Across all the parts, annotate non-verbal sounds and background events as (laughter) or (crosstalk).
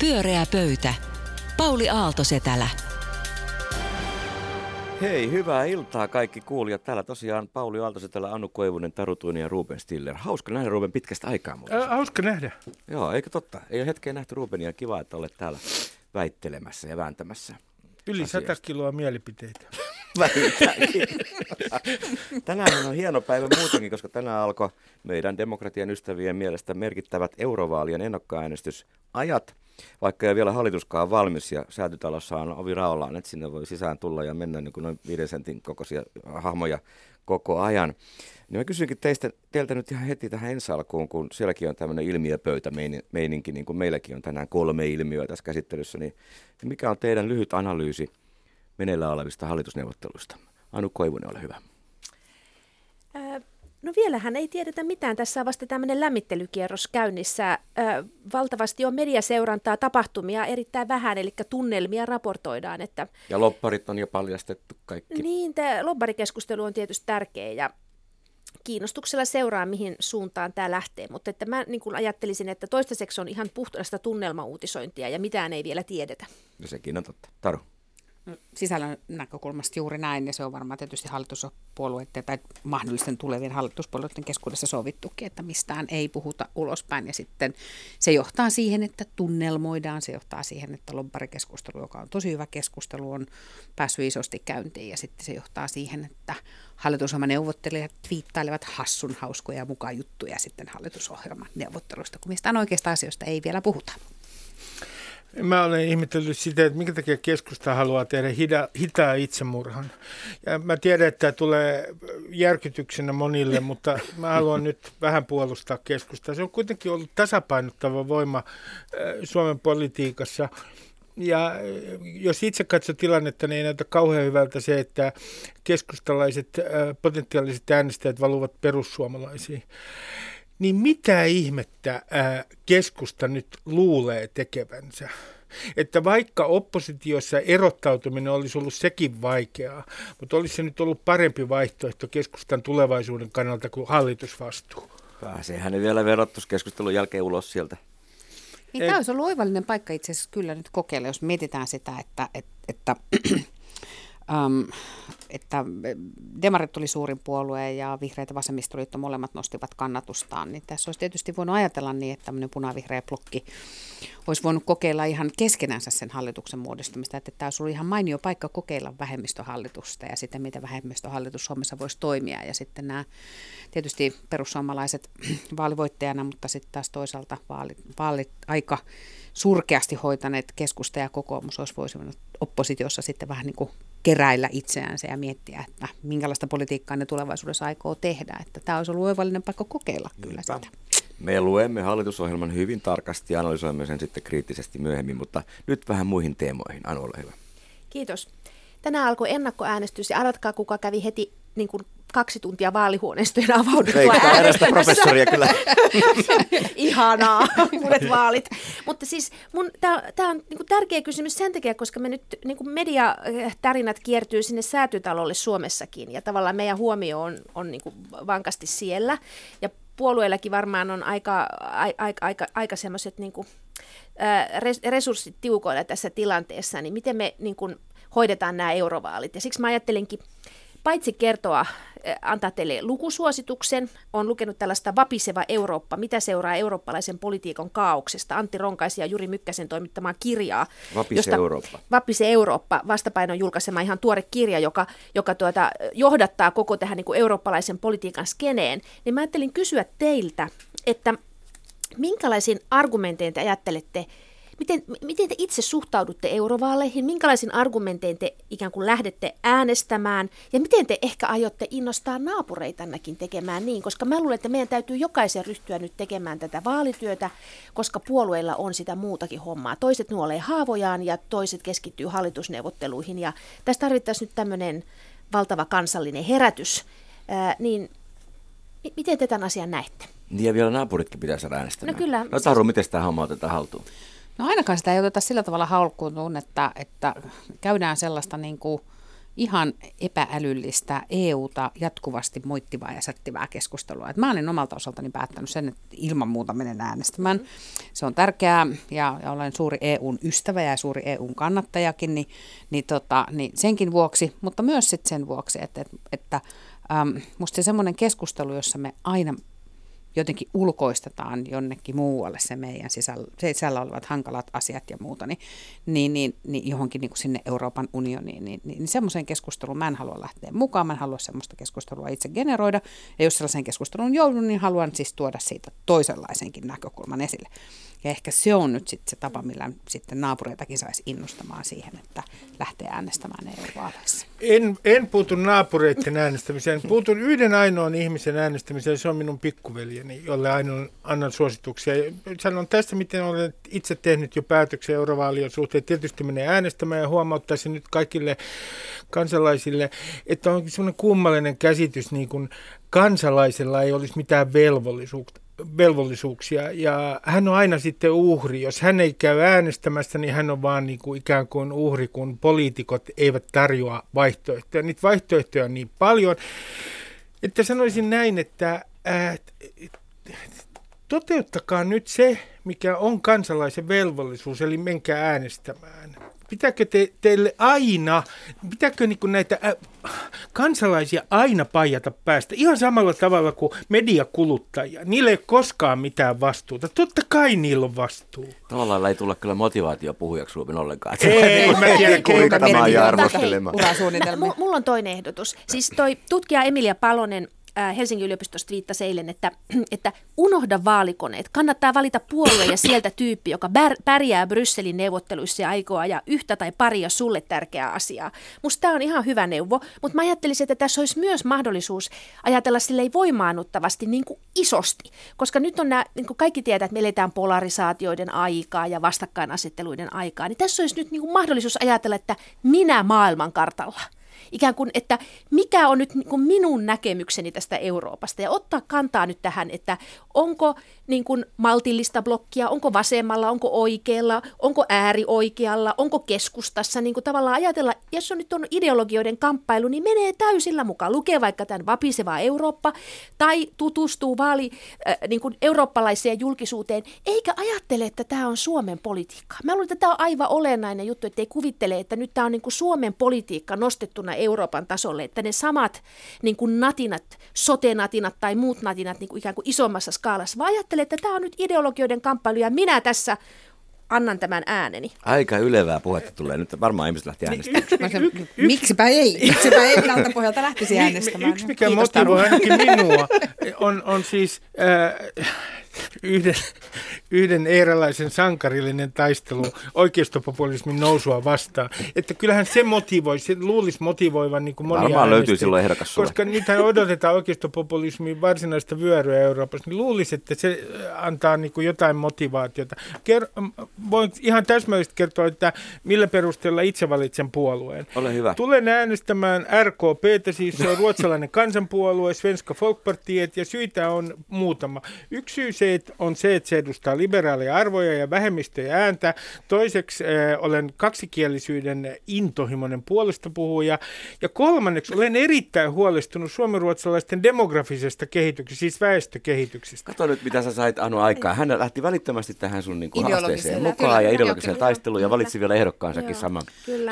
Pyöreä pöytä. Pauli Aaltosetälä. Hei, hyvää iltaa kaikki kuulijat. Täällä tosiaan Pauli Aaltosetälä, Annu Koivunen, Taru Tuini ja Ruben Stiller. Hauska nähdä Ruben pitkästä aikaa muuten. Ää, hauska nähdä. Joo, eikö totta? Ei ole hetkeä nähty Rubenia. Kiva, että olet täällä väittelemässä ja vääntämässä. Yli. 100 kiloa mielipiteitä. (laughs) Vähintäänkin. Tänään on hieno päivä muutenkin, koska tänään alkoi meidän demokratian ystävien mielestä merkittävät eurovaalien ennakkoäänestysajat. Vaikka ei vielä hallituskaan valmis ja säätytalossa on ovi raollaan, että sinne voi sisään tulla ja mennä niin kuin noin viiden sentin kokoisia hahmoja koko ajan. Niin mä kysynkin teistä, teiltä nyt ihan heti tähän ensi alkuun, kun sielläkin on tämmöinen ilmiöpöytämeininki, niin kuin meilläkin on tänään kolme ilmiöä tässä käsittelyssä, niin niin mikä on teidän lyhyt analyysi meneillään olevista hallitusneuvotteluista? Anu Koivunen, ole hyvä. No vielähän ei tiedetä mitään. Tässä on vasta tämmöinen lämmittelykierros käynnissä. Ää, Valtavasti on mediaseurantaa, tapahtumia erittäin vähän, eli tunnelmia raportoidaan. Että, Ja lopparit on jo paljastettu kaikki. niin, tämä lobbarikeskustelu on tietysti tärkeä ja kiinnostuksella seuraa, mihin suuntaan tämä lähtee. Mutta että mä niin kuin ajattelisin, että toistaiseksi on ihan puhtaasta tunnelmauutisointia ja mitään ei vielä tiedetä. No sekin on totta. Taru. Sisällön näkökulmasta juuri näin, ja se on varmaan tietysti hallituspuolueiden tai mahdollisten tulevien hallituspuolueiden keskuudessa sovittukin, että mistään ei puhuta ulospäin, ja sitten se johtaa siihen, että tunnelmoidaan, se johtaa siihen, että lobbarikeskustelu, joka on tosi hyvä keskustelu, on päässyt isosti käyntiin, ja sitten se johtaa siihen, että hallitusohjelman neuvottelijat twiittailevat hassun hauskoja mukaan juttuja sitten hallitusohjelman neuvotteluista, kun mistään oikeasta asioista ei vielä puhuta. Mä olen ihmetellyt sitä, että minkä takia keskusta haluaa tehdä hida, hitaa itsemurhan. Ja mä tiedän, että tämä tulee järkytyksenä monille, mutta mä haluan nyt vähän puolustaa keskustaa. Se on kuitenkin ollut tasapainottava voima Suomen politiikassa. Ja jos itse katsoo tilannetta, niin ei näytä kauhean hyvältä se, että keskustalaiset potentiaaliset äänestäjät valuvat perussuomalaisiin. Niin mitä ihmettä ää, keskusta nyt luulee tekevänsä? Että vaikka oppositiossa erottautuminen olisi ollut sekin vaikeaa, mutta olisi se nyt ollut parempi vaihtoehto keskustan tulevaisuuden kannalta kuin hallitusvastuu. Pääsee hänen vielä verotuskeskustelun jälkeen ulos sieltä. Niin Ei- tämä olisi ollut oivallinen paikka itse asiassa kyllä nyt kokeilla, jos mietitään sitä, että, että, että, ähm, että demarit oli suurin puolue ja vihreät ja vasemmistoliitto molemmat nostivat kannatustaan, niin tässä olisi tietysti voinut ajatella niin, että tämmöinen punavihreä blokki olisi voinut kokeilla ihan keskenänsä sen hallituksen muodostamista, että tämä olisi ollut ihan mainio paikka kokeilla vähemmistöhallitusta ja sitä, miten vähemmistöhallitus Suomessa voisi toimia. Ja sitten nämä tietysti perussuomalaiset (clears throat) vaalivoittajana, mutta sitten taas toisaalta vaalit, vaalit aika surkeasti hoitaneet keskusta ja kokoomus olisi voinut oppositiossa sitten vähän niin kuin keräillä itseänsä ja miettiä, että minkälaista politiikkaa ne tulevaisuudessa aikoo tehdä. Että tämä olisi ollut oivallinen paikka kokeilla kyllä Niinpä. sitä. Me luemme hallitusohjelman hyvin tarkasti ja analysoimme sen sitten kriittisesti myöhemmin, mutta nyt vähän muihin teemoihin. Anu, ole hyvä. Kiitos. Tänään alkoi ennakkoäänestys ja arvatkaa, kuka kävi heti niin kuin kaksi tuntia vaalihuoneistojen avauduttua professoria kyllä. (laughs) Ihanaa, uudet vaalit. Mutta siis tämä on niinku tärkeä kysymys sen takia, koska me nyt niinku mediatarinat kiertyy sinne säätytalolle Suomessakin ja tavallaan meidän huomio on, on niinku vankasti siellä. Ja puolueillakin varmaan on aika, ai- aika, aika, aika semmoiset niinku, res- resurssit tiukoilla tässä tilanteessa, niin miten me niinku, hoidetaan nämä eurovaalit. Ja siksi mä ajattelinkin paitsi kertoa, eh, antaa teille lukusuosituksen, on lukenut tällaista Vapiseva Eurooppa, mitä seuraa eurooppalaisen politiikan kaauksesta, Antti Ronkaisen ja Juri Mykkäsen toimittamaa kirjaa. Vapise Eurooppa. Vapise Eurooppa, vastapainon julkaisema ihan tuore kirja, joka, joka tuota, johdattaa koko tähän niin kuin eurooppalaisen politiikan skeneen. Niin mä ajattelin kysyä teiltä, että minkälaisiin argumentein te ajattelette, miten, miten te itse suhtaudutte eurovaaleihin, minkälaisin argumentein te ikään kuin lähdette äänestämään ja miten te ehkä aiotte innostaa naapureitannakin tekemään niin, koska mä luulen, että meidän täytyy jokaisen ryhtyä nyt tekemään tätä vaalityötä, koska puolueilla on sitä muutakin hommaa. Toiset nuolee haavojaan ja toiset keskittyy hallitusneuvotteluihin ja tässä tarvittaisiin nyt tämmöinen valtava kansallinen herätys, Ää, niin mi- miten te tämän asian näette? Niin ja vielä naapuritkin pitää saada äänestämään. No kyllä. No Taru, miten tämä homma otetaan haltuun? No ainakaan sitä ei oteta sillä tavalla halkuun, että, että käydään sellaista niin kuin ihan epäälyllistä EUta jatkuvasti moittivaa ja sättivää keskustelua. Et mä olen omalta osaltani päättänyt sen, että ilman muuta menen äänestämään. Se on tärkeää ja, ja olen suuri EUn ystävä ja suuri EUn kannattajakin, niin, niin, tota, niin senkin vuoksi, mutta myös sit sen vuoksi, että, että, että ähm, musta se semmoinen keskustelu, jossa me aina jotenkin ulkoistetaan jonnekin muualle se meidän sisällä, sisällä olevat hankalat asiat ja muuta, niin, niin, niin, niin johonkin niin kuin sinne Euroopan unioniin, niin, niin, niin semmoiseen keskusteluun mä en halua lähteä mukaan, mä en halua semmoista keskustelua itse generoida, ja jos sellaiseen keskusteluun joudun, niin haluan siis tuoda siitä toisenlaisenkin näkökulman esille. Ja ehkä se on nyt sitten se tapa, millä sitten naapureitakin saisi innostamaan siihen, että lähtee äänestämään EU-vaaleissa. En, en puutu naapureiden äänestämiseen. Puutun yhden ainoan ihmisen äänestämiseen. Se on minun pikkuveljeni, jolle ainoan annan suosituksia. Sanon tästä, miten olen itse tehnyt jo päätöksen eurovaalien suhteen. Tietysti menee äänestämään ja huomauttaisin nyt kaikille kansalaisille, että on sellainen kummallinen käsitys, niin kuin kansalaisella ei olisi mitään velvollisuutta velvollisuuksia ja hän on aina sitten uhri. Jos hän ei käy äänestämässä, niin hän on vaan niin kuin ikään kuin uhri, kun poliitikot eivät tarjoa vaihtoehtoja. Niitä vaihtoehtoja on niin paljon, että sanoisin näin, että äh, toteuttakaa nyt se, mikä on kansalaisen velvollisuus, eli menkää äänestämään pitääkö te, teille aina, pitääkö niin kuin näitä äh, kansalaisia aina paijata päästä ihan samalla tavalla kuin mediakuluttajia? Niillä ei ole koskaan mitään vastuuta. Totta kai niillä on vastuu. Tavallaan ei tulla kyllä motivaatio puhujaksi Suomen ollenkaan. Ei, mä tiedän kuinka tämä ja arvostelemaan. Mulla on toinen ehdotus. Siis toi tutkija Emilia Palonen Helsingin yliopistosta viittasi eilen, että, (clears throat) että unohda vaalikoneet. Kannattaa valita puolue ja sieltä tyyppi, joka pärjää Brysselin neuvotteluissa ja aikoo ajaa yhtä tai paria sulle tärkeää asiaa. Musta tämä on ihan hyvä neuvo, mutta mä ajattelisin, että tässä olisi myös mahdollisuus ajatella silleen voimaannuttavasti niin kuin isosti. Koska nyt on nämä, niin kuin kaikki tietää, että me eletään polarisaatioiden aikaa ja vastakkainasetteluiden aikaa, niin tässä olisi nyt niin kuin mahdollisuus ajatella, että minä maailmankartalla – ikään kuin, että mikä on nyt niin kuin minun näkemykseni tästä Euroopasta? Ja ottaa kantaa nyt tähän, että onko niin kuin maltillista blokkia, onko vasemmalla, onko oikealla, onko äärioikealla, onko keskustassa, niin kuin tavallaan ajatella, jos on nyt on ideologioiden kamppailu, niin menee täysillä mukaan, lukee vaikka tämän vapiseva Eurooppa tai tutustuu vaali äh, niin kuin eurooppalaiseen julkisuuteen, eikä ajattele, että tämä on Suomen politiikka. Mä luulen, että tämä on aivan olennainen juttu, että ei kuvittele, että nyt tämä on niin kuin Suomen politiikka nostettuna Euroopan tasolle, että ne samat niin kuin natinat, sotenatinat tai muut natinat niin kuin ikään kuin isommassa skaalassa, vaan ajattele, että tämä on nyt ideologioiden kamppailu ja minä tässä annan tämän ääneni. Aika ylevää puhetta tulee. Nyt varmaan ihmiset lähti äänestämään. Miksipä ei? (laughs) Miksipä ei tältä pohjalta lähtisi äänestämään? Yksi, mikä motivoi ainakin minua, on, on siis äh, yhden, yhden eräläisen sankarillinen taistelu oikeistopopulismin nousua vastaan. Että kyllähän se motivoi, se luulisi motivoivan niin kuin monia Varmaan löytyy silloin ehdokas sulle. Koska niitä odotetaan oikeistopopulismin varsinaista vyöryä Euroopassa, niin luulisi, että se antaa niin kuin jotain motivaatiota. Ker- voin ihan täsmällisesti kertoa, että millä perusteella itse valitsen puolueen. Ole hyvä. Tulen äänestämään RKP, siis se on ruotsalainen kansanpuolue, Svenska Folkpartiet, ja syitä on muutama. Yksi syy se, että on se, että se edustaa liberaaleja arvoja ja vähemmistöjä ääntä. Toiseksi äh, olen kaksikielisyyden intohimoinen puolesta puhuja. Ja kolmanneksi olen erittäin huolestunut suomenruotsalaisten demografisesta kehityksestä, siis väestökehityksestä. Kato nyt, mitä sä sait Anu aikaa. Hän lähti välittömästi tähän sun niin kuin haasteeseen mukaan kyllä, ja ideologiseen kyllä, taisteluun ja valitsi vielä ehdokkaansakin saman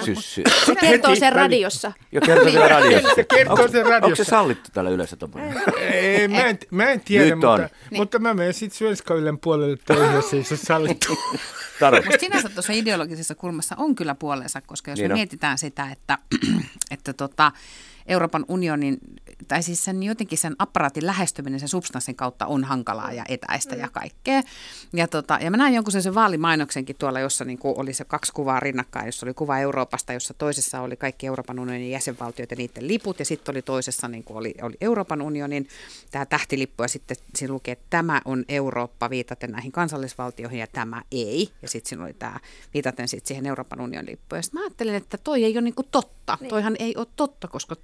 syssy. Se kertoo sen radiossa. Jo kertoo vielä radiossa. Se kertoo sen radiossa. Onko se sallittu täällä yleensä Ei, mä en, mä en tiedä, mutta, niin. mutta mä menen sitten Svenska Ylen puolelle töihin, jos ei se sallittu. (laughs) Mutta sinänsä tuossa ideologisessa kulmassa on kyllä puolensa, koska jos niin me on. mietitään sitä, että, (clears throat) että tota, Euroopan unionin, tai siis sen jotenkin sen apparaatin lähestyminen sen substanssin kautta on hankalaa ja etäistä mm. ja kaikkea. Ja, tota, ja mä näin jonkun sen vaalimainoksenkin tuolla, jossa niin kuin oli se kaksi kuvaa rinnakkain, jossa oli kuva Euroopasta, jossa toisessa oli kaikki Euroopan unionin jäsenvaltiot ja niiden liput, ja sitten oli toisessa niin kuin oli, oli Euroopan unionin tämä tähtilippu, ja sitten siinä lukee, että tämä on Eurooppa viitaten näihin kansallisvaltioihin, ja tämä ei. Ja sitten siinä oli tämä viitaten sitten siihen Euroopan unionin lippuun. Ja sitten mä ajattelin, että toi ei ole niin kuin totta. Niin. Toihan ei ole totta, koska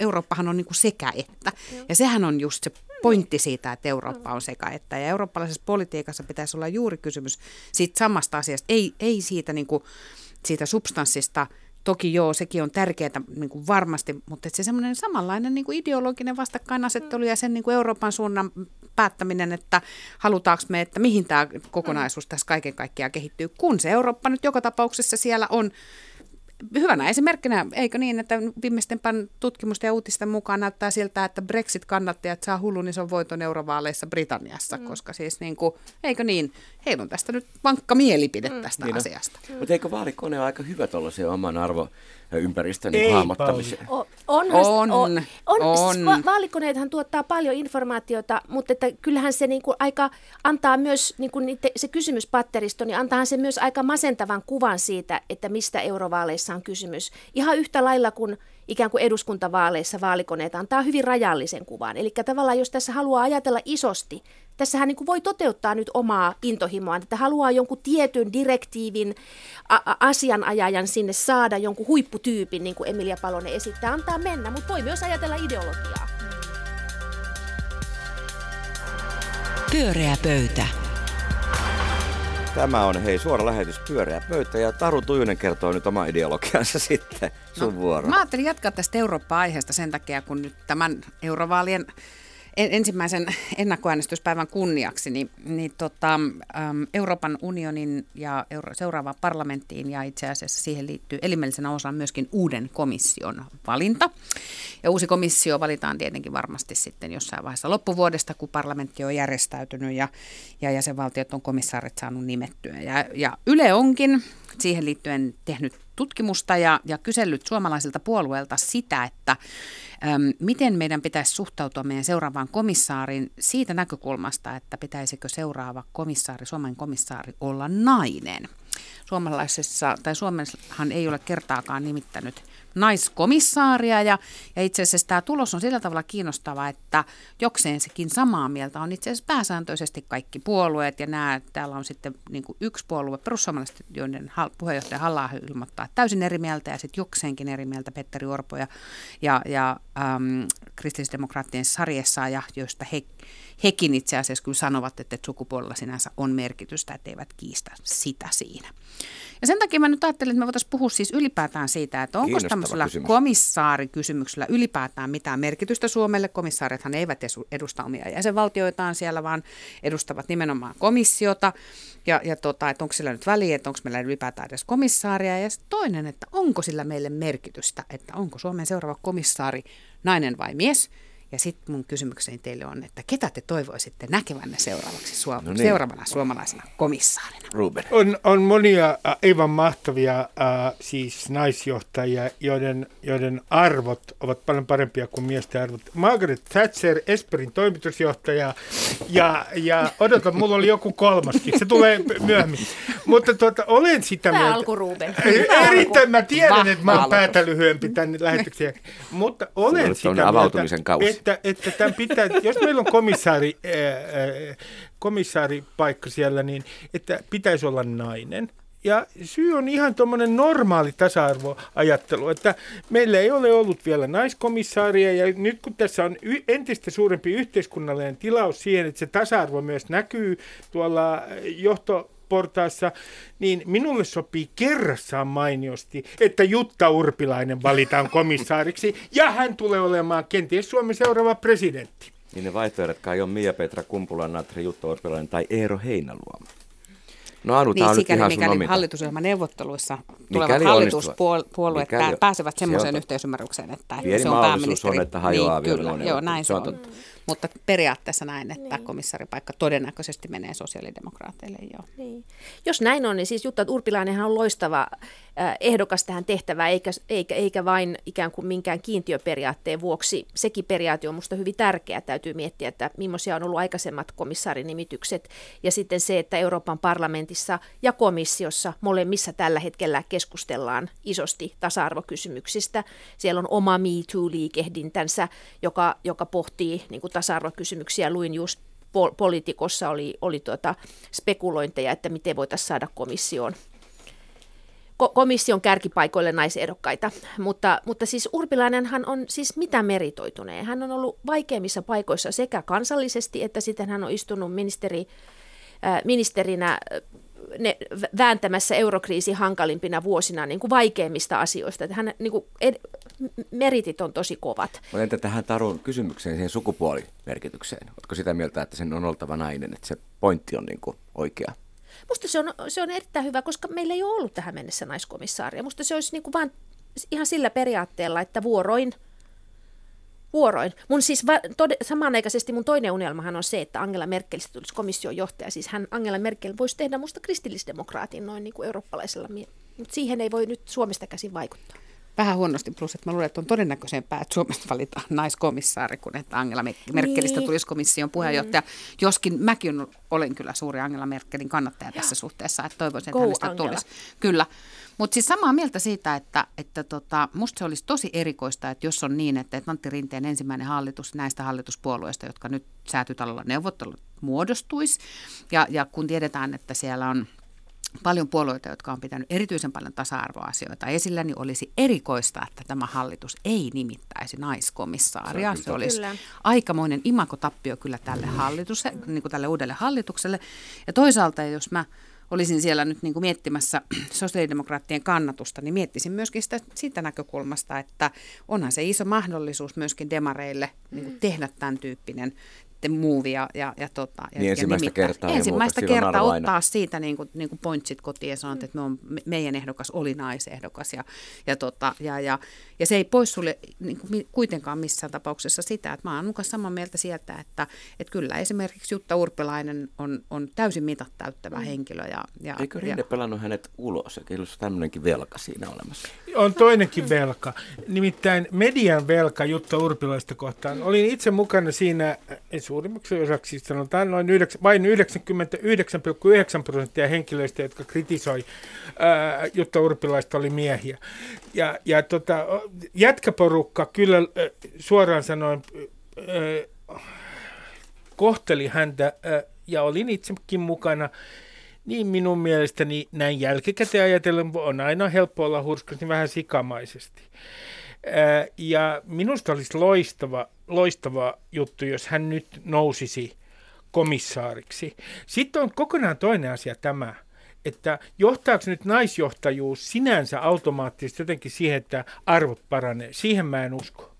Eurooppahan on niin kuin sekä että. Ja sehän on just se pointti siitä, että Eurooppa on sekä että. Ja eurooppalaisessa politiikassa pitäisi olla juuri kysymys siitä samasta asiasta, ei, ei siitä, niin kuin, siitä substanssista, toki joo, sekin on tärkeää niin kuin varmasti, mutta se semmoinen samanlainen niin kuin ideologinen vastakkainasettelu ja sen niin kuin Euroopan suunnan päättäminen, että halutaanko me, että mihin tämä kokonaisuus tässä kaiken kaikkiaan kehittyy, kun se Eurooppa nyt joka tapauksessa siellä on hyvänä esimerkkinä, eikö niin, että viimeisten tutkimusten ja uutisten mukaan näyttää siltä, että Brexit-kannattajat saa hullun ison voiton eurovaaleissa Britanniassa, mm. koska siis niin kuin, eikö niin, heillä on tästä nyt vankka mielipide mm. tästä niin asiasta. Mm. Mutta eikö vaalikone ole aika hyvä tuollaisen oman arvo ympäristön niin hahmottamiseen? On, on, on, on, on. on. Va- vaalikoneethan tuottaa paljon informaatiota, mutta että kyllähän se niin kuin aika antaa myös, niin kuin niite, se kysymyspatteristo, niin antaa se myös aika masentavan kuvan siitä, että mistä eurovaaleissa on kysymys. Ihan yhtä lailla kuin ikään kuin eduskuntavaaleissa vaalikoneet antaa hyvin rajallisen kuvan. Eli tavallaan jos tässä haluaa ajatella isosti, tässähän niin kuin voi toteuttaa nyt omaa intohimoaan, että haluaa jonkun tietyn direktiivin a- asianajajan sinne saada, jonkun huipputyypin, niin kuin Emilia Palonen esittää, antaa mennä, mutta voi myös ajatella ideologiaa. Pyöreä pöytä. Tämä on hei suora lähetys pyöreä pöytä ja Taru Tujunen kertoo nyt oma ideologiansa (laughs) sitten sun no, vuoro. Mä ajattelin jatkaa tästä Eurooppa-aiheesta sen takia, kun nyt tämän eurovaalien ensimmäisen ennakkoäänestyspäivän kunniaksi, niin, niin tota, Euroopan unionin ja euro, seuraavaan parlamenttiin ja itse asiassa siihen liittyy elimellisenä osaan myöskin uuden komission valinta. Ja uusi komissio valitaan tietenkin varmasti sitten jossain vaiheessa loppuvuodesta, kun parlamentti on järjestäytynyt ja, ja jäsenvaltiot on komissaarit saanut nimettyä. Ja, ja Yle onkin siihen liittyen tehnyt tutkimusta ja, ja kysellyt suomalaisilta puolueilta sitä, että äm, miten meidän pitäisi suhtautua meidän seuraavaan komissaariin siitä näkökulmasta, että pitäisikö seuraava komissaari, Suomen komissaari olla nainen. Suomalaisessa, tai Suomessahan ei ole kertaakaan nimittänyt naiskomissaaria ja, ja itse asiassa tämä tulos on sillä tavalla kiinnostava, että jokseen sekin samaa mieltä on itse asiassa pääsääntöisesti kaikki puolueet ja nämä, täällä on sitten niin kuin yksi puolue, perussuomalaiset, joiden puheenjohtaja halla ilmoittaa täysin eri mieltä ja sitten jokseenkin eri mieltä Petteri Orpo ja, ja, ja äm, kristillisdemokraattien sarjessa ja joista he, hekin itse asiassa kyllä sanovat, että sukupuolella sinänsä on merkitystä, että eivät kiistä sitä siinä. Ja sen takia mä nyt ajattelin, että me voitaisiin puhua siis ylipäätään siitä, että onko tämmöisellä kysymys. komissaarikysymyksellä ylipäätään mitään merkitystä Suomelle. Komissaarithan eivät edusta omia jäsenvaltioitaan siellä, vaan edustavat nimenomaan komissiota. Ja, ja tota, että onko sillä nyt väliä, että onko meillä ylipäätään edes komissaaria. Ja toinen, että onko sillä meille merkitystä, että onko Suomen seuraava komissaari nainen vai mies – ja sitten mun kysymykseni teille on, että ketä te toivoisitte näkevänne seuraavaksi suom- no niin. seuraavana suomalaisena komissaarina? Ruben. On, on monia aivan mahtavia äh, siis naisjohtajia, joiden, joiden arvot ovat paljon parempia kuin miesten arvot. Margaret Thatcher, Esperin toimitusjohtaja, ja, ja odota, mulla oli joku kolmaskin, se tulee myöhemmin. Mutta tuota, olen sitä mieltä. alku, Ruben. Erittäin, mä tiedän, että mä oon päätä lyhyempi tänne lähetykseen, mutta olen sitä mieltä, avautumisen kausi että, että tämän pitää, jos meillä on komissaari, ää, komissaaripaikka siellä, niin että pitäisi olla nainen. Ja syy on ihan tuommoinen normaali tasa-arvoajattelu, että meillä ei ole ollut vielä naiskomissaaria ja nyt kun tässä on entistä suurempi yhteiskunnallinen tilaus siihen, että se tasa-arvo myös näkyy tuolla johto portaassa, niin minulle sopii kerrassaan mainiosti, että Jutta Urpilainen valitaan komissaariksi ja hän tulee olemaan kenties Suomen seuraava presidentti. Niin ne vaihtoehdot kai on Mia-Petra Kumpula, Natri, Jutta Urpilainen tai Eero Heinäluoma. No Anu, niin, sikäli on mikäli hallitusohjelman neuvotteluissa tulevat hallituspuolueet mikäli, pääsevät semmoiseen se yhteisymmärrykseen, että se on pääministeri. on, että hajoaa niin, kyllä, joo, näin se on. on. Mutta periaatteessa näin, että niin. komissaripaikka todennäköisesti menee sosiaalidemokraateille. Joo. Niin. Jos näin on, niin siis Jutta Urpilainenhan on loistava äh, ehdokas tähän tehtävään, eikä, eikä, eikä vain ikään kuin minkään kiintiöperiaatteen vuoksi. Sekin periaate on minusta hyvin tärkeä. Täytyy miettiä, että millaisia on ollut aikaisemmat komissaarinimitykset. Ja sitten se, että Euroopan parlamentissa ja komissiossa molemmissa tällä hetkellä keskustellaan isosti tasa-arvokysymyksistä. Siellä on oma Me Too-liikehdintänsä, joka, joka pohtii niin kuin tasa-arvokysymyksiä. Luin just pol- politikossa oli, oli tuota spekulointeja, että miten voitaisiin saada komissioon komission kärkipaikoille naisehdokkaita, mutta, mutta siis Urpilainenhan on siis mitä meritoituneen. Hän on ollut vaikeimmissa paikoissa sekä kansallisesti, että sitten hän on istunut ministeri, ministerinä ne vääntämässä eurokriisi hankalimpina vuosina niin kuin vaikeimmista asioista. Että hän, niin kuin, ed, meritit on tosi kovat. Mutta entä tähän Tarun kysymykseen, siihen sukupuolimerkitykseen? Oletko sitä mieltä, että sen on oltava nainen, että se pointti on niin kuin oikea? Musta se on, se on erittäin hyvä, koska meillä ei ole ollut tähän mennessä naiskomissaaria. Musta se olisi niin kuin vaan ihan sillä periaatteella, että vuoroin – vuoroin. Mun siis va- tod- samanaikaisesti mun toinen unelmahan on se, että Angela Merkelistä tulisi komission johtaja. Siis hän, Angela Merkel voisi tehdä musta kristillisdemokraatin noin niin kuin eurooppalaisella mie- mutta siihen ei voi nyt Suomesta käsin vaikuttaa. Vähän huonosti, plus että mä luulen, että on todennäköisempää, että Suomesta valitaan naiskomissaari, kuin että Angela Merkelistä niin. tulisi komission puheenjohtaja. Mm. Joskin mäkin olen kyllä suuri Angela Merkelin kannattaja tässä suhteessa, että toivoisin, että Go hänestä Angela. tulisi. Kyllä. Mutta siis samaa mieltä siitä, että, että tota, musta se olisi tosi erikoista, että jos on niin, että, että Antti Rinteen ensimmäinen hallitus näistä hallituspuolueista, jotka nyt säätytalolla neuvottelut muodostuisi, ja, ja kun tiedetään, että siellä on paljon puolueita, jotka on pitänyt erityisen paljon tasa-arvoasioita esillä, niin olisi erikoista, että tämä hallitus ei nimittäisi naiskomissaaria. Se, se olisi kyllä. aikamoinen imakotappio kyllä tälle, hallitus, niin kuin tälle uudelle hallitukselle. Ja toisaalta, jos mä olisin siellä nyt niin kuin miettimässä (clears throat) sosiaalidemokraattien kannatusta, niin miettisin myöskin sitä, siitä näkökulmasta, että onhan se iso mahdollisuus myöskin demareille niin kuin tehdä tämän tyyppinen sitten move ja, ja, ja, tota, ja, niin ensimmäistä nimittää. kertaa. Ensimmäistä kertaa ottaa siitä niin kuin, niin kuin pointsit kotiin ja sanoa, että me on, meidän ehdokas oli naisehdokas. Ja, ja, tota, ja, ja, ja se ei pois sulle niin kuin, kuitenkaan missään tapauksessa sitä, että mä oon mukaan samaa mieltä sieltä, että, että kyllä esimerkiksi Jutta Urpilainen on, on täysin mitat täyttävä mm. henkilö. Ja, ja, Eikö Rinne ja, pelannut hänet ulos? Eikä olisi tämmöinenkin velka siinä olemassa? On toinenkin velka. Nimittäin median velka Jutta Urpilaista kohtaan. Olin itse mukana siinä suurimmaksi osaksi sanotaan noin 9, vain 99,9 prosenttia henkilöistä, jotka kritisoi Jutta Urpilaista, oli miehiä. Ja, ja tota, jätkäporukka kyllä suoraan sanoen kohteli häntä ja olin itsekin mukana niin minun mielestäni näin jälkikäteen ajatellen on aina helppo olla hurskasti vähän sikamaisesti. Ja minusta olisi loistava, loistava juttu, jos hän nyt nousisi komissaariksi. Sitten on kokonaan toinen asia tämä, että johtaako nyt naisjohtajuus sinänsä automaattisesti jotenkin siihen, että arvot paranee. Siihen mä en usko.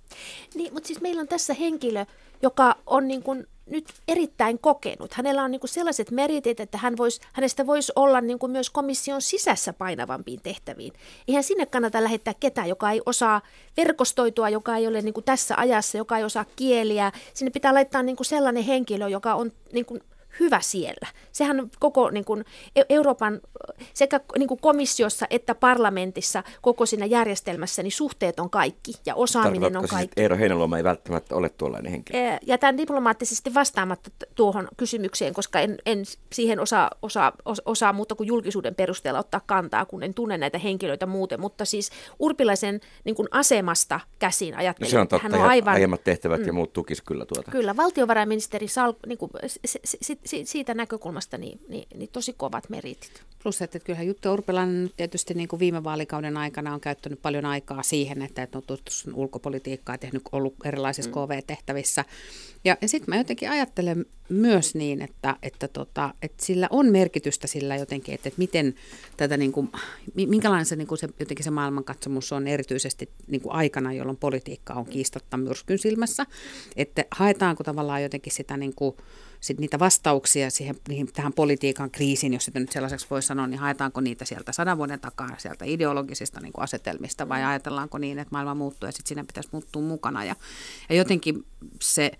Niin, mutta siis meillä on tässä henkilö, joka on niin kuin nyt erittäin kokenut. Hänellä on niin kuin sellaiset meritit, että hän vois, hänestä voisi olla niin kuin myös komission sisässä painavampiin tehtäviin. Eihän sinne kannata lähettää ketään, joka ei osaa verkostoitua, joka ei ole niin kuin tässä ajassa, joka ei osaa kieliä. Sinne pitää laittaa niin kuin sellainen henkilö, joka on niin kuin hyvä siellä. Sehän koko niin kuin, e- Euroopan sekä niin kuin komissiossa että parlamentissa koko siinä järjestelmässä niin suhteet on kaikki ja osaaminen on kaikki. Siis, Eero Heinäluoma ei välttämättä ole tuollainen henkilö? Jätän diplomaattisesti vastaamatta tuohon kysymykseen, koska en, en siihen osaa, osaa, osaa muuta kuin julkisuuden perusteella ottaa kantaa, kun en tunne näitä henkilöitä muuten. Mutta siis Urpilaisen niin kuin asemasta käsin ajattelin, no se on totta, hän on aivan... aiemmat tehtävät mm, ja muut tukis kyllä tuota. Kyllä, valtiovarainministeri Sal, niin kuin, se, se, siitä näkökulmasta niin, niin, niin tosi kovat meritit. Plus, että kyllähän Jutta Urpilainen tietysti niin kuin viime vaalikauden aikana on käyttänyt paljon aikaa siihen, että on tuttu ulkopolitiikkaa ja tehnyt ollut erilaisissa mm. KV-tehtävissä. Ja, ja sitten mä jotenkin ajattelen myös niin, että, että, tota, että sillä on merkitystä sillä jotenkin, että, että miten tätä, niin kuin, minkälainen se, niin kuin se, jotenkin se maailmankatsomus on erityisesti niin kuin aikana, jolloin politiikka on kiistatta myrskyn silmässä. Että haetaanko tavallaan jotenkin sitä niin kuin, sit niitä vastauksia siihen, niihin, tähän politiikan kriisiin, jos sitä nyt sellaiseksi voi sanoa, niin haetaanko niitä sieltä sadan vuoden takaa, sieltä ideologisista niin kuin asetelmista, vai ajatellaanko niin, että maailma muuttuu ja sitten siinä pitäisi muuttua mukana. Ja, ja jotenkin se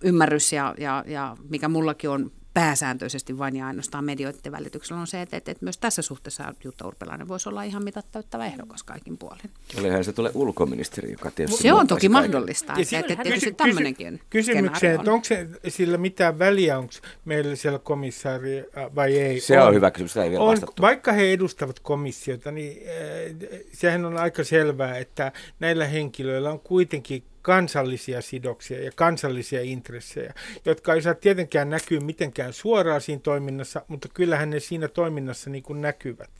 ymmärrys ja, ja, ja mikä mullakin on pääsääntöisesti vain ja ainoastaan medioiden välityksellä on se, että, että, että myös tässä suhteessa Jutta Urpilainen voisi olla ihan mitattauttava ehdokas kaikin puolin. Olihan se tulee ulkoministeri, joka tietysti... Se on toki mahdollista, että, että, että tietysti tämmöinenkin Kysymykseen, että onko se, sillä mitään väliä, onko meillä siellä komissaari äh, vai ei? Se on, on hyvä kysymys, sitä ei vielä on, vastattu. Vaikka he edustavat komissiota, niin äh, sehän on aika selvää, että näillä henkilöillä on kuitenkin kansallisia sidoksia ja kansallisia intressejä, jotka ei saa tietenkään näkyä mitenkään suoraan siinä toiminnassa, mutta kyllähän ne siinä toiminnassa niin kuin näkyvät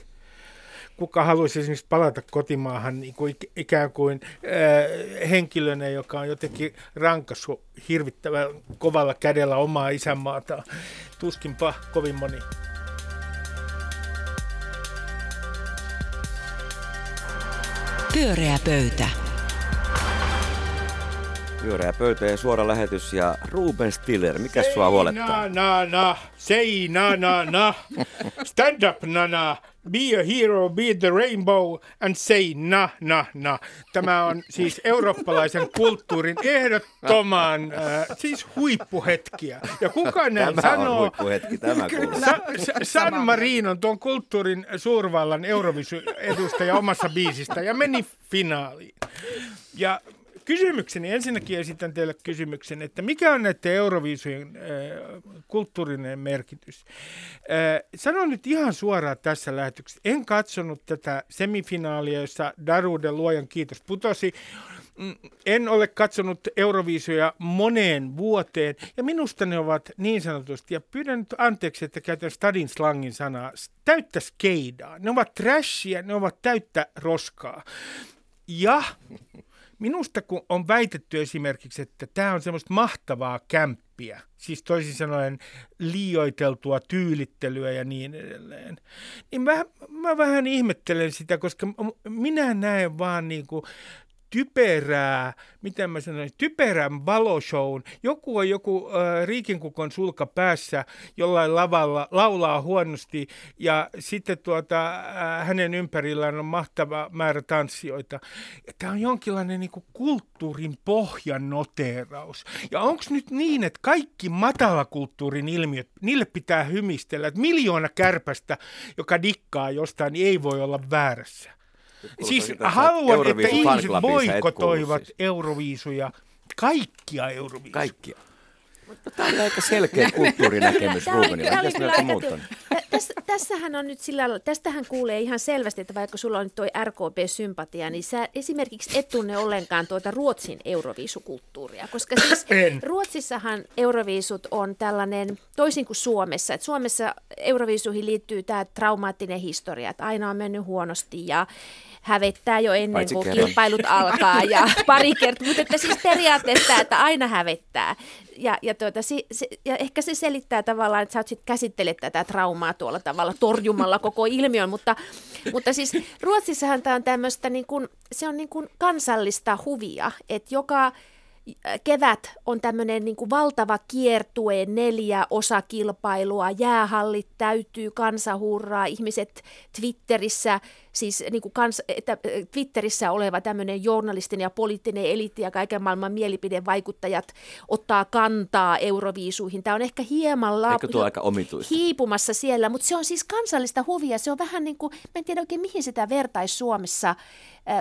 kuka haluaisi esimerkiksi palata kotimaahan niin kuin ikään kuin äh, henkilönä, joka on jotenkin rankassut hirvittävän kovalla kädellä omaa isänmaataan. Tuskinpa kovin moni. Pyöreä pöytä. Pyöreä pöytä ja suora lähetys ja Ruben Stiller, mikä sua huolettaa? Na, na, na. Say na, na, na. Stand up, na, na. Be a hero, be the rainbow and say na, na, na. Tämä on siis eurooppalaisen kulttuurin ehdottoman, äh, siis huippuhetkiä. Ja kuka näin Tämä sanoo... on huippuhetki, tämä. Sa- Sa- San Marino, tuon kulttuurin suurvallan Eurovisu-edustaja omassa biisistä ja meni finaaliin. Ja kysymykseni, ensinnäkin esitän teille kysymyksen, että mikä on näiden Euroviisujen äh, kulttuurinen merkitys? Äh, sanon nyt ihan suoraan tässä lähetyksessä, en katsonut tätä semifinaalia, jossa Darude luojan kiitos putosi. Mm, En ole katsonut Euroviisuja moneen vuoteen, ja minusta ne ovat niin sanotusti, ja pyydän nyt anteeksi, että käytän stadin slangin sanaa, täyttä skeidaa. Ne ovat trashia, ne ovat täyttä roskaa. Ja minusta kun on väitetty esimerkiksi, että tämä on semmoista mahtavaa kämppiä, siis toisin sanoen liioiteltua tyylittelyä ja niin edelleen, niin mä, mä vähän ihmettelen sitä, koska minä näen vaan niin kuin typerää, miten mä sanoisin, typerän valoshown. Joku on joku äh, riikinkukon sulka päässä jollain lavalla, laulaa huonosti ja sitten tuota, äh, hänen ympärillään on mahtava määrä tanssijoita. Tämä on jonkinlainen niin kuin kulttuurin pohjanoteeraus. Ja onko nyt niin, että kaikki matalakulttuurin ilmiöt, niille pitää hymistellä, että miljoona kärpästä, joka dikkaa jostain, niin ei voi olla väärässä. Siis haluan, että ihmiset boikotoivat siis. Euroviisuja, kaikkia Euroviisuja. Kaikkia. No, tämä on aika selkeä (laughs) kulttuurinäkemys Rubenilla. Mitäs kyllä mieltä muut on? Tä- Tässä, tässähän on nyt sillä tästähän kuulee ihan selvästi, että vaikka sulla on nyt toi RKP-sympatia, niin sä esimerkiksi et tunne ollenkaan tuota Ruotsin euroviisukulttuuria, koska (coughs) siis En. Ruotsissahan euroviisut on tällainen, toisin kuin Suomessa, että Suomessa euroviisuihin liittyy tämä traumaattinen historia, että aina on mennyt huonosti ja hävettää jo ennen Paitsi kuin kerran. kilpailut alkaa ja (laughs) pari kertaa, mutta että siis periaatteessa, että aina hävettää. Ja, ja, tuota, si, se, ja ehkä se selittää tavallaan, että sä oot sit käsittelet tätä traumaa tuolla tavalla torjumalla koko ilmiön, mutta, mutta siis Ruotsissahan tämä on tämmöistä, niin kuin, se on niin kuin kansallista huvia, että joka kevät on tämmöinen niin kuin valtava kiertue, neljä osakilpailua, jäähallit täytyy, kansa hurraa, ihmiset Twitterissä, siis niin kuin kans, että Twitterissä oleva tämmöinen journalistinen ja poliittinen eliitti ja kaiken maailman mielipidevaikuttajat ottaa kantaa euroviisuihin. Tämä on ehkä hieman la- Eikö tuo aika omituista? hiipumassa siellä, mutta se on siis kansallista huvia. Se on vähän niin kuin, mä en tiedä oikein mihin sitä vertaisi Suomessa,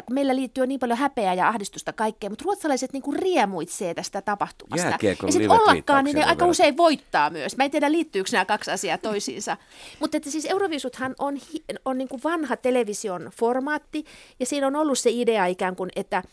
kun meillä liittyy niin paljon häpeää ja ahdistusta kaikkea, mutta ruotsalaiset niin kuin riemuitsee tästä tapahtumasta. Jääkiekon ja sitten ollakaan, niin ne aika verrata. usein voittaa myös. Mä en tiedä, liittyykö nämä kaksi asiaa toisiinsa. (laughs) Mutta että siis Euroviisuthan on, hi- on niin kuin vanha television formaatti, ja siinä on ollut se idea ikään kuin, että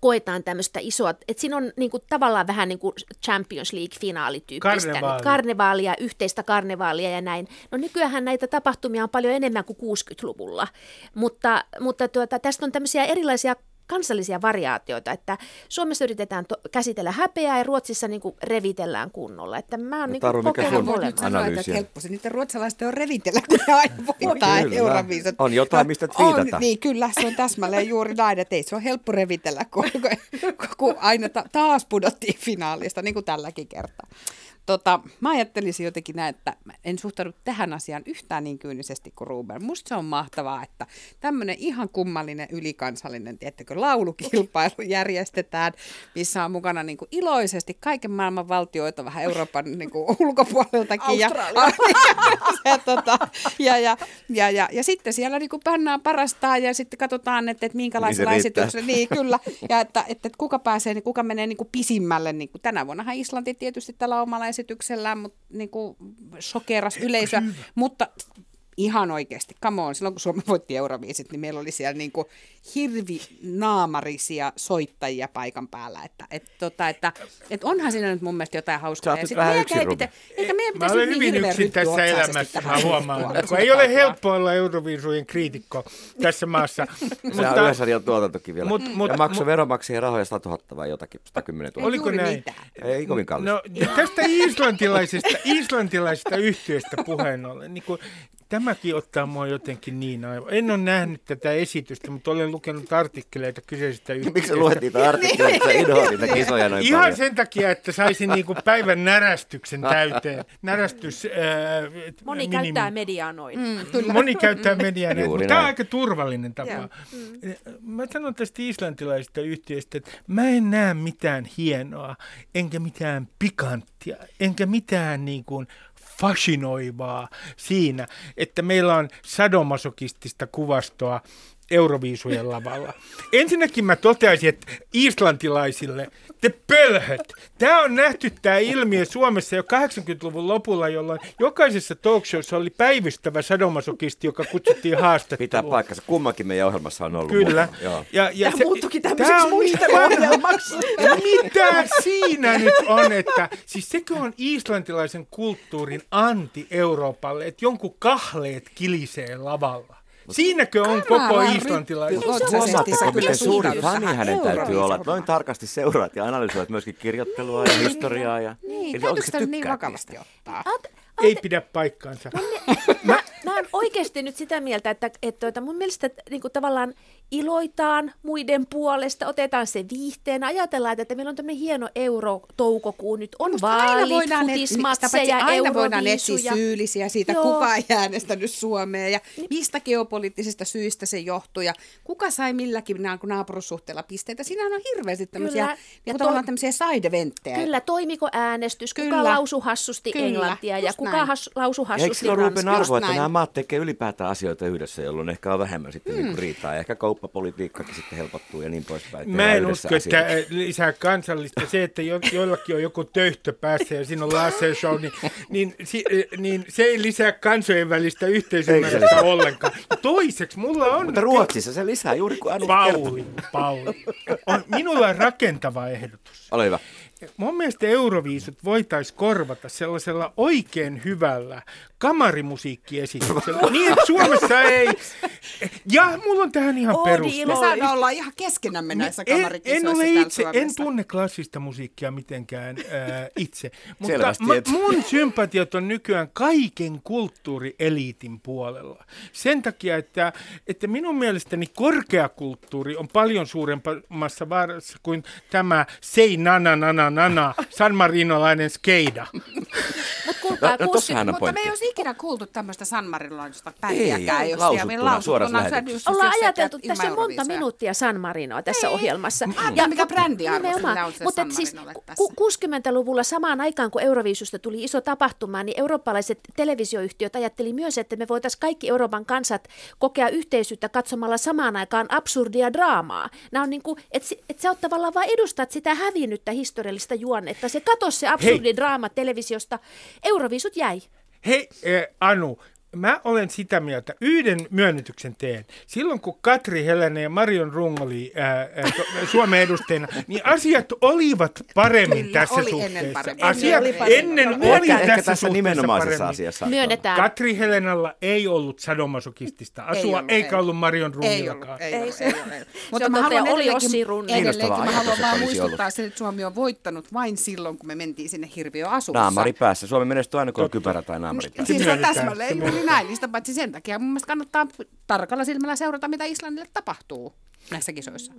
koetaan tämmöistä isoa, että siinä on niin kuin, tavallaan vähän niin kuin Champions League-finaalityyppistä. Karnevaali. Karnevaalia, yhteistä karnevaalia ja näin. No nykyään näitä tapahtumia on paljon enemmän kuin 60-luvulla, mutta, mutta tuota, tästä on tämmöisiä erilaisia kansallisia variaatioita, että Suomessa yritetään to- käsitellä häpeää ja Ruotsissa niin kuin revitellään kunnolla. Että mä oon No, niin kuin nyt molemmat. helppo se niiden ruotsalaisten on revitellä, kun ne aina voittaa Kyllä. Euroviisut. On jotain, mistä twiitata. On, niin kyllä, se on täsmälleen juuri näin, että ei se ole helppo revitellä, kun, kun, kun aina ta, taas pudottiin finaalista, niin kuin tälläkin kertaa. Tota, mä ajattelisin jotenkin näin, että en suhtaudu tähän asiaan yhtään niin kyynisesti kuin Ruben. Musta se on mahtavaa, että tämmöinen ihan kummallinen ylikansallinen, tiettäkö, laulukilpailu (laughs) järjestetään, missä on mukana niin kuin iloisesti kaiken maailman valtioita, vähän Euroopan niin kuin (laughs) ulkopuoleltakin. Ja, (laughs) ja, tota, ja, ja, ja, ja, ja, sitten siellä niin kuin pannaan parastaa ja sitten katsotaan, että, että minkälaisella Niin esityksellä, niin kyllä, ja että, että, että kuka pääsee, niin kuka menee niin kuin pisimmälle. Niin kuin tänä vuonnahan Islanti tietysti tällä omalla esityksellään, mutta niin kuin shokeras yleisöä, mutta ihan oikeasti, come on, silloin kun Suomi voitti Euroviisit, niin meillä oli siellä niin kuin hirvinaamarisia soittajia paikan päällä, että, että, tota, että, että onhan siinä nyt mun mielestä jotain Sä hauskaa. oot Ja nyt sit vähän yksin, ei pitä, eikä meidän Mä pitäisi olen niin hyvin hirveän yksin tässä elämässä, mä huomaan. Kun ei ole helppo olla Euroviisujen kriitikko tässä maassa. (laughs) Sehän on Yleisradion tuotantokin vielä. Mut- mut- ja maksoi mut- veronmaksajien rahoja 100 000 vai jotakin, 110 000. Oliko näin? mitään. Ei kovin kallista. No tästä islantilaisesta, islantilaisesta yhtiöstä puheen ollen, niin kuin, tämäkin ottaa mua jotenkin niin aivan. En ole nähnyt tätä esitystä, mutta olen lukenut artikkeleita kyseisestä yhtiöstä. Miksi sä luet niitä artikkeleita, niitä kisoja noin Ihan paljon? sen takia, että saisin niinku päivän närästyksen (laughs) täyteen. Närästys... Ää, Moni minimi. käyttää mediaa noin. Mm. Moni käyttää mediaa, näin, Juuri mutta tämä on aika turvallinen tapa. Joo. Mä sanon tästä islantilaisesta yhtiöstä, että mä en näe mitään hienoa, enkä mitään pikanttia, enkä mitään niin kuin fasinoivaa siinä, että meillä on sadomasokistista kuvastoa Euroviisujen lavalla. Ensinnäkin mä toteaisin, että islantilaisille, te pölhöt, tämä on nähty tämä ilmiö Suomessa jo 80-luvun lopulla, jolloin jokaisessa talkshowssa oli päivystävä sadomasokisti, joka kutsuttiin haastatteluun. Pitää paikkansa. Kummankin meidän ohjelmassa on ollut. Kyllä. mukana. Ja, ja Tämä muuttukin tämmöiseksi niin muisteluohjelmaksi. vanha- Mitä siinä nyt on, että siis sekö on islantilaisen kulttuurin anti-Euroopalle, että jonkun kahleet kilisee lavalla? Siinäkö on koko islantilaisuus? Huomaatteko, miten suuri fani hänen täytyy olla? Noin tarkasti seuraat ja analysoit myöskin kirjoittelua ja historiaa. Ja... Niin, Eli täytyykö oikeasti sitä niin vakavasti ottaa? Ei pidä paikkaansa. mä, mä oon oikeasti nyt sitä mieltä, että, että, että mun mielestä niin kuin tavallaan iloitaan muiden puolesta, otetaan se viihteen, ajatellaan, että meillä on tämmöinen hieno euro-toukokuu, nyt on Musta vaalit, voidaan, futismatseja, aina voidaan etsiä syyllisiä siitä, Joo. kuka ei äänestänyt Suomea ja mistä geopoliittisista syistä se johtuu ja kuka sai milläkin na- naapurussuhteella pisteitä. Siinä on hirveästi tämmöisiä, Kyllä. ja Ja tavallaan toi- tämmöisiä side-eventtejä. Kyllä, toimiko äänestys, kuka Kyllä. lausu hassusti Kyllä, englantia ja just kuka näin. has, lausu Eikö hassusti sillä ole Ruben ranskaa. arvo, että nämä maat tekee ylipäätään asioita yhdessä, jolloin ehkä on vähemmän sitten mm. niin riitaa. Ja ehkä kauppapolitiikkakin sitten helpottuu ja niin poispäin. Mä en usko, että asioita. äh, lisää kansallista se, että jo, joillakin on joku töyhtö päässä ja siinä on laser show, niin, niin, si, äh, niin se ei lisää kansojen välistä yhteisymmärrystä ollenkaan. Toiseksi mulla on... Mutta Ruotsissa se lisää juuri kuin Anu. Pauli, Pauli. On, minulla on rakentava ehdotus. Ole hyvä. Mun mielestä Euroviisut voitaisiin korvata sellaisella oikein hyvällä kamarimusiikkiesityksellä. niin, että Suomessa ei... Ja mulla on tähän ihan Odi peruste. Me Ilo- saadaan olla ihan keskenämme näissä en, kamarikisoissa en ole itse, en tunne klassista musiikkia mitenkään ää, itse, (laughs) mutta Selvästi ma, et. mun sympatiat on nykyään kaiken kulttuurieliitin puolella. Sen takia, että, että minun mielestäni korkeakulttuuri on paljon suuremmassa vaarassa kuin tämä sei nana nana nana San Marinolainen skeida. Mutta kuulkaa, No, no on Mutta me pointti. ei olisi ikinä kuultu tämmöistä San Marinoista päiviäkään. Ei, jos lausuttuna, meillä suorassa lausuttuna lähetyksessä. Ollaan ajateltu tässä monta minuuttia San Marinoa tässä Ei. ohjelmassa. Ajatella, mikä sillä on se Mutta siis ku- 60-luvulla samaan aikaan, kun Euroviisusta tuli iso tapahtuma, niin eurooppalaiset televisioyhtiöt ajatteli myös, että me voitaisiin kaikki Euroopan kansat kokea yhteisyyttä katsomalla samaan aikaan absurdia draamaa. Nämä on niin kuin, että et sä oot tavallaan vain edustat sitä hävinnyttä historiallista juonnetta. Se katosi se absurdi draama Euroviisut jäi. Hei eh, Anu, mä olen sitä mieltä, yhden myönnytyksen teen. Silloin kun Katri Helene ja Marion Rung oli ää, ää, to- Suomen edustajana, niin asiat olivat paremmin Kyllä, tässä oli suhteessa. ennen paremmin. Asiat Ennen oli paremmin. ennen Ehkä- oli Ehkä, tässä, tässä suhteessa nimenomaisessa paremmin. asiassa. Myönnetään. Katri Helenalla ei ollut sadomasokistista asua, ollut, eikä ei. ollut Marion Ei ollut, Rungillakaan. ei ollut, ei ollut. (laughs) on mä totta, haluan ja oli edelleenkin- Ossi Runni. Edelleenkin mä haluan vaan muistuttaa sen, että Suomi on voittanut vain silloin, kun me mentiin sinne hirviöasussa. Naamari päässä. Suomi menestyy aina, kun on kypärä tai naamari päässä. Siis on täsmälleen sitä paitsi sen takia mun mielestä kannattaa tarkalla silmällä seurata, mitä Islannille tapahtuu näissä kisoissa.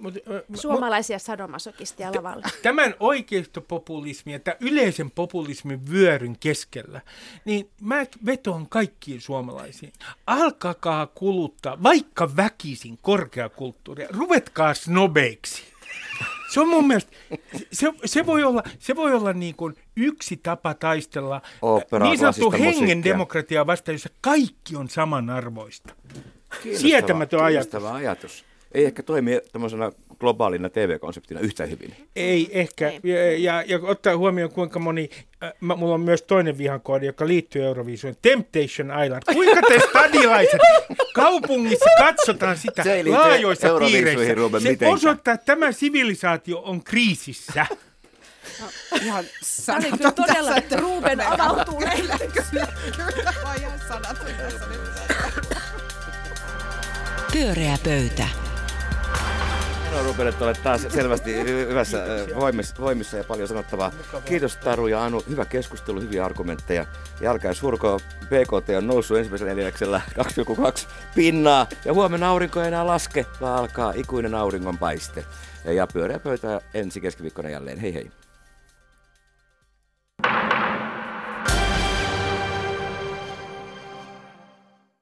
Mut, ä, m- Suomalaisia sadomasokistia lavalla. tämän oikeistopopulismin ja tämän yleisen populismin vyöryn keskellä, niin mä vetoan kaikkiin suomalaisiin. Alkakaa kuluttaa, vaikka väkisin, korkeakulttuuria. Ruvetkaa snobeiksi. Se on mun mielestä, se, se voi olla, se voi olla niin kuin yksi tapa taistella Oopperaa, niin sanottu hengen demokratiaa vastaan, jossa kaikki on samanarvoista. Sietämätön ajatus. ajatus. Ei ehkä toimi tämmöisenä globaalina TV-konseptina yhtä hyvin. Ei ehkä. Ei. Ja, ja, ja ottaa huomioon, kuinka moni, äh, mulla on myös toinen vihankoodi, joka liittyy Euroviisuun, Temptation Island. Kuinka te (laughs) stadilaiset kaupungissa katsotaan sitä Se laajoissa piireissä? Ruben, Se mitenkään. osoittaa, että tämä sivilisaatio on kriisissä. Ihan Tämä oli kyllä todella, että Ruben avautuu meille. Kyllä, kyllä, mä oon ihan sanaton tässä nyt. Pyöreä pöytä. No että olet taas selvästi hyvässä voimissa, voimissa ja paljon sanottavaa. Kiitos Taru ja Anu. Hyvä keskustelu, hyviä argumentteja. Ja älkää surko, PKT on noussut ensimmäisellä neljäksellä 2,2 pinnaa. Ja huomenna aurinko ei enää laske, vaan alkaa ikuinen auringonpaiste. Ja pyöreä pöytä ensi keskiviikkona jälleen. Hei hei.